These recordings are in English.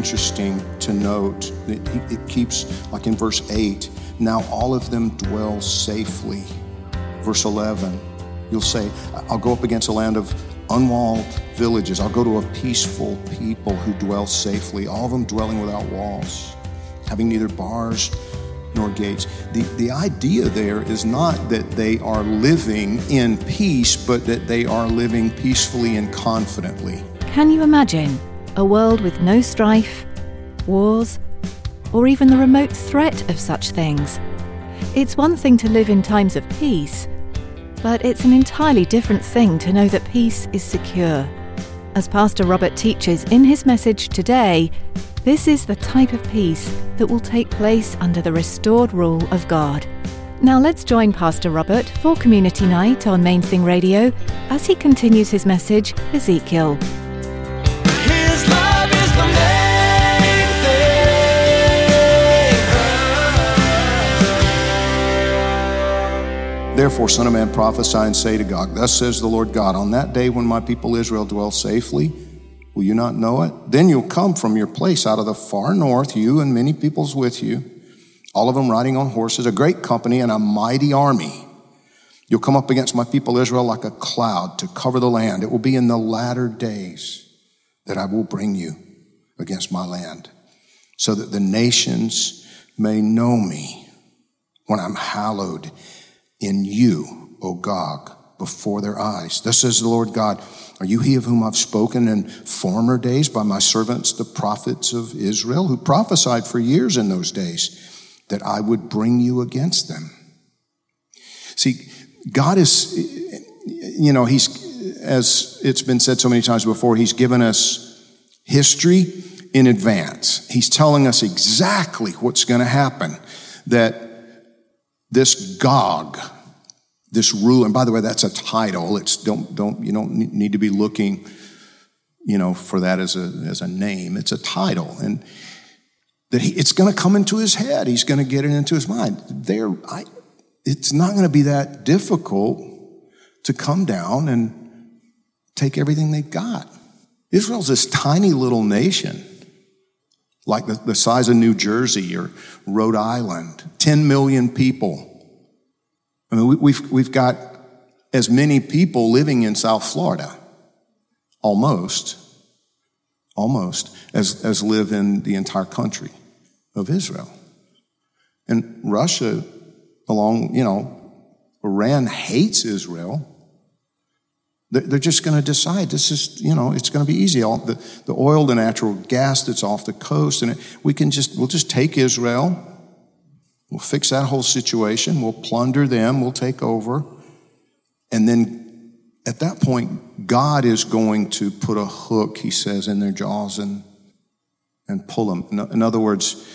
Interesting to note that it keeps, like in verse 8, now all of them dwell safely. Verse 11, you'll say, I'll go up against a land of unwalled villages. I'll go to a peaceful people who dwell safely, all of them dwelling without walls, having neither bars nor gates. The, the idea there is not that they are living in peace, but that they are living peacefully and confidently. Can you imagine a world with no strife, wars, or even the remote threat of such things? It's one thing to live in times of peace, but it's an entirely different thing to know that peace is secure. As Pastor Robert teaches in his message today, this is the type of peace that will take place under the restored rule of God. Now let's join Pastor Robert for Community Night on Main Thing Radio as he continues his message, Ezekiel. Therefore, Son of Man, prophesy and say to Gog, Thus says the Lord God, on that day when my people Israel dwell safely, will you not know it? Then you'll come from your place out of the far north, you and many peoples with you, all of them riding on horses, a great company and a mighty army. You'll come up against my people Israel like a cloud to cover the land. It will be in the latter days that I will bring you against my land, so that the nations may know me when I'm hallowed in you, O Gog, before their eyes. Thus says the Lord God, Are you he of whom I've spoken in former days by my servants, the prophets of Israel, who prophesied for years in those days that I would bring you against them? See, God is, you know, He's, as it's been said so many times before, He's given us history in advance. He's telling us exactly what's going to happen. That this Gog, this ruler, and by the way, that's a title. It's don't don't you don't need to be looking, you know, for that as a as a name. It's a title, and that he, it's going to come into his head. He's going to get it into his mind. There, I, it's not going to be that difficult to come down and take everything they've got. Israel's this tiny little nation, like the, the size of New Jersey or Rhode Island, 10 million people. I mean, we, we've, we've got as many people living in South Florida, almost, almost, as, as live in the entire country of Israel. And Russia, along, you know, Iran hates Israel. They're just going to decide this is, you know, it's going to be easy. All the, the oil, the natural gas that's off the coast, and it, we can just, we'll just take Israel. We'll fix that whole situation. We'll plunder them. We'll take over. And then at that point, God is going to put a hook, he says, in their jaws and, and pull them. In, in other words,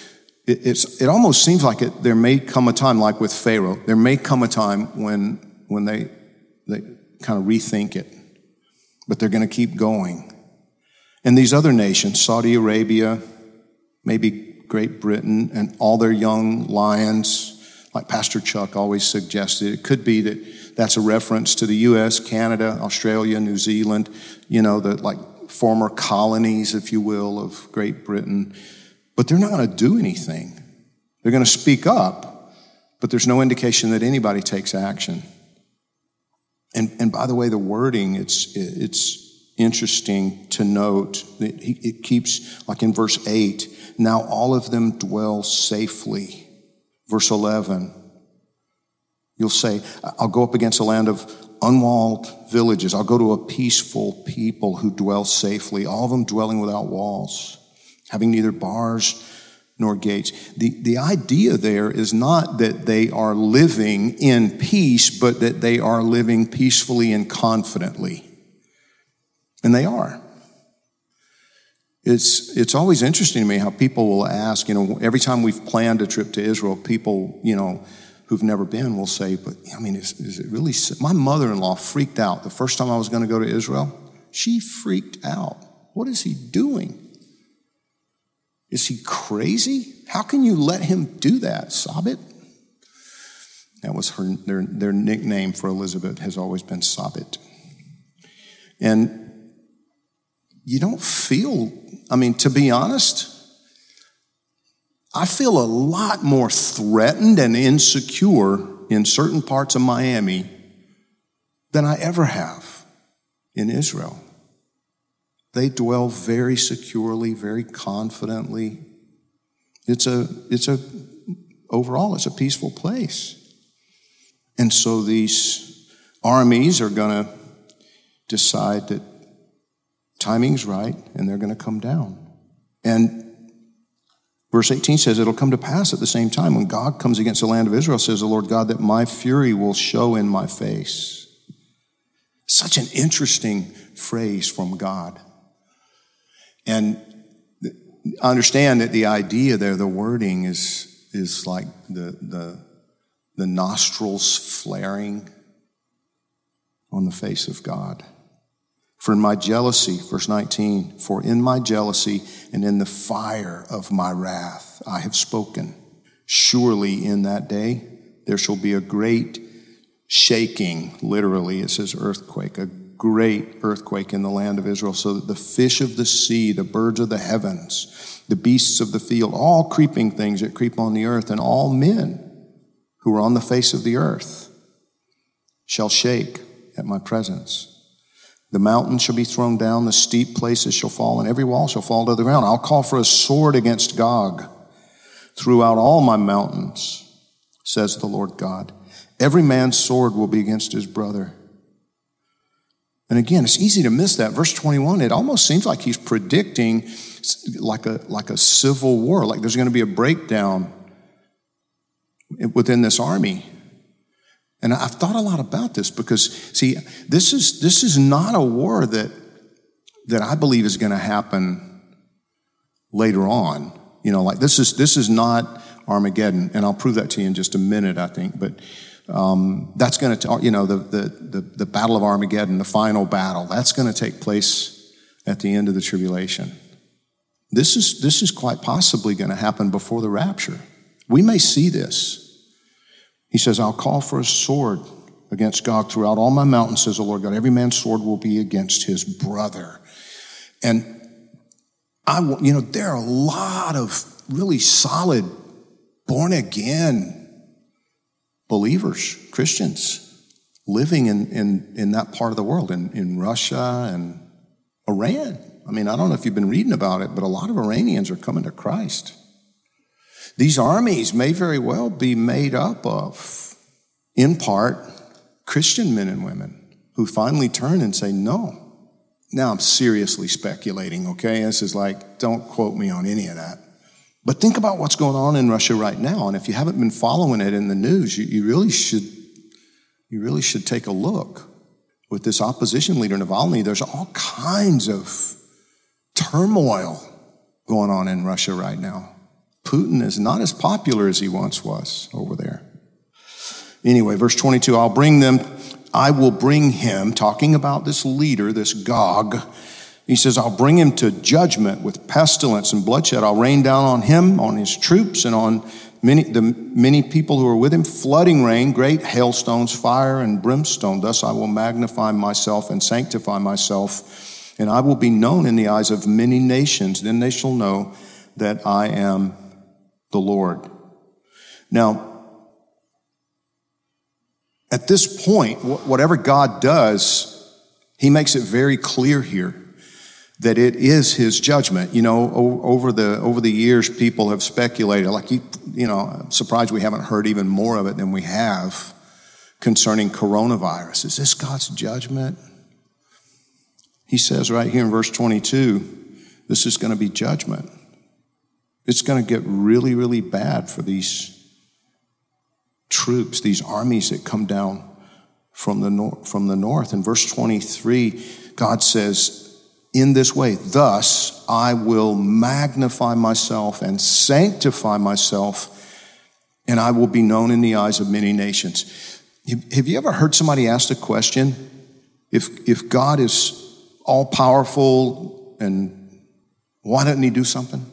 it, it's, it almost seems like it, there may come a time, like with Pharaoh, there may come a time when, when they, they kind of rethink it, but they're going to keep going. And these other nations, Saudi Arabia, maybe Great Britain, and all their young lions, like Pastor Chuck always suggested, it could be that that's a reference to the U.S., Canada, Australia, New Zealand, you know, the like former colonies, if you will, of Great Britain. But they're not going to do anything. They're going to speak up, but there's no indication that anybody takes action. And, and by the way, the wording, it's, it's interesting to note that he, it keeps, like in verse 8, now all of them dwell safely. Verse 11, you'll say, I'll go up against a land of unwalled villages. I'll go to a peaceful people who dwell safely, all of them dwelling without walls, having neither bars nor gates. The, the idea there is not that they are living in peace, but that they are living peacefully and confidently. And they are. It's, it's always interesting to me how people will ask, you know, every time we've planned a trip to Israel, people, you know, who've never been will say, but I mean, is, is it really? si-" My mother in law freaked out the first time I was going to go to Israel. She freaked out. What is he doing? Is he crazy? How can you let him do that? Sabit? That was her, their, their nickname for Elizabeth has always been Sabit. And you don't feel, I mean, to be honest, I feel a lot more threatened and insecure in certain parts of Miami than I ever have in Israel. They dwell very securely, very confidently. It's a, it's a, overall, it's a peaceful place. And so these armies are going to decide that timing's right and they're going to come down. And verse 18 says, It'll come to pass at the same time when God comes against the land of Israel, says the Lord God, that my fury will show in my face. Such an interesting phrase from God. And understand that the idea there, the wording is, is like the, the, the nostrils flaring on the face of God. For in my jealousy, verse 19, for in my jealousy and in the fire of my wrath I have spoken. Surely in that day there shall be a great shaking, literally, it says earthquake, a great earthquake in the land of Israel, so that the fish of the sea, the birds of the heavens, the beasts of the field, all creeping things that creep on the earth, and all men who are on the face of the earth shall shake at my presence. The mountains shall be thrown down, the steep places shall fall, and every wall shall fall to the ground. I'll call for a sword against Gog throughout all my mountains, says the Lord God. Every man's sword will be against his brother. And again, it's easy to miss that. Verse 21, it almost seems like he's predicting like a, like a civil war, like there's going to be a breakdown within this army. And I've thought a lot about this because, see, this is, this is not a war that, that I believe is going to happen later on. You know, like this is, this is not Armageddon. And I'll prove that to you in just a minute, I think. But um, that's going to, you know, the, the, the, the Battle of Armageddon, the final battle, that's going to take place at the end of the tribulation. This is, this is quite possibly going to happen before the rapture. We may see this. He says, I'll call for a sword against Gog throughout all my mountains, says the Lord God. Every man's sword will be against his brother. And I, you know, there are a lot of really solid, born again believers, Christians, living in, in, in that part of the world, in, in Russia and Iran. I mean, I don't know if you've been reading about it, but a lot of Iranians are coming to Christ. These armies may very well be made up of, in part, Christian men and women who finally turn and say, no. Now I'm seriously speculating, okay? This is like, don't quote me on any of that. But think about what's going on in Russia right now. And if you haven't been following it in the news, you, you really should, you really should take a look. With this opposition leader, Navalny, there's all kinds of turmoil going on in Russia right now. Putin is not as popular as he once was over there. Anyway, verse 22 I'll bring them, I will bring him, talking about this leader, this Gog. He says, I'll bring him to judgment with pestilence and bloodshed. I'll rain down on him, on his troops, and on many, the many people who are with him, flooding rain, great hailstones, fire, and brimstone. Thus I will magnify myself and sanctify myself, and I will be known in the eyes of many nations. Then they shall know that I am the Lord. Now, at this point, whatever God does, He makes it very clear here that it is His judgment. You know, over the over the years, people have speculated. Like you, you know, I'm surprised we haven't heard even more of it than we have concerning coronavirus. Is this God's judgment? He says right here in verse 22, this is going to be judgment. It's going to get really, really bad for these troops, these armies that come down from the, nor- from the north. In verse 23, God says, in this way. Thus, I will magnify myself and sanctify myself, and I will be known in the eyes of many nations. Have- you ever heard somebody ask the question if, if God is all powerful and why doesn't he do something?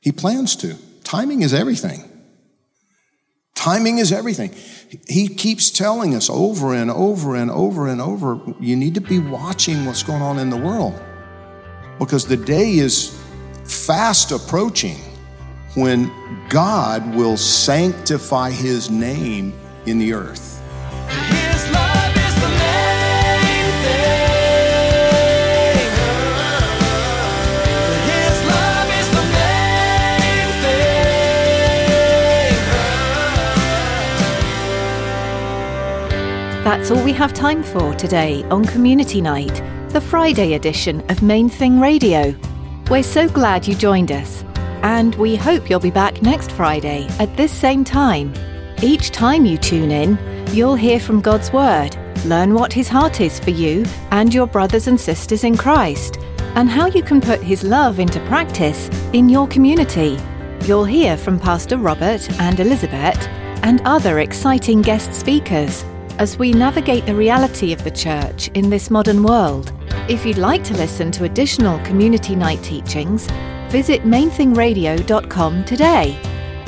He plans to. Timing is everything. Timing is everything. He keeps telling us over and over and over and over you need to be watching what's going on in the world because the day is fast approaching when God will sanctify his name in the earth. His love is the main thing. His love is the main thing. That's all we have time for today on Community Night, the Friday edition of Main Thing Radio. We're so glad you joined us, and we hope you'll be back next Friday at this same time. Each time you tune in, you'll hear from God's Word, learn what His heart is for you and your brothers and sisters in Christ, and how you can put His love into practice in your community. You'll hear from Pastor Robert and Elizabeth and other exciting guest speakers as we navigate the reality of the church in this modern world. If you'd like to listen to additional community night teachings, visit mainthingradio.com today.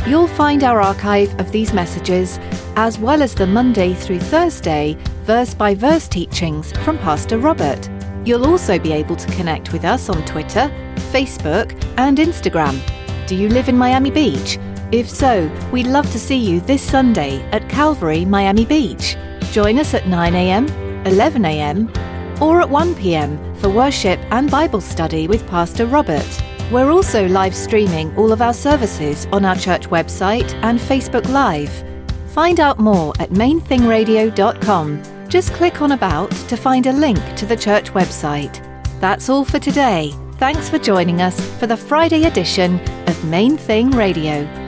You'll find our archive of these messages, as well as the Monday through Thursday verse by verse teachings from Pastor Robert. You'll also be able to connect with us on Twitter, Facebook, and Instagram. Do you live in Miami Beach? If so, we'd love to see you this Sunday at Calvary, Miami Beach. Join us at 9am, 11am, or at 1pm for worship and Bible study with Pastor Robert. We're also live streaming all of our services on our church website and Facebook Live. Find out more at mainthingradio.com. Just click on About to find a link to the church website. That's all for today. Thanks for joining us for the Friday edition of Main Thing Radio.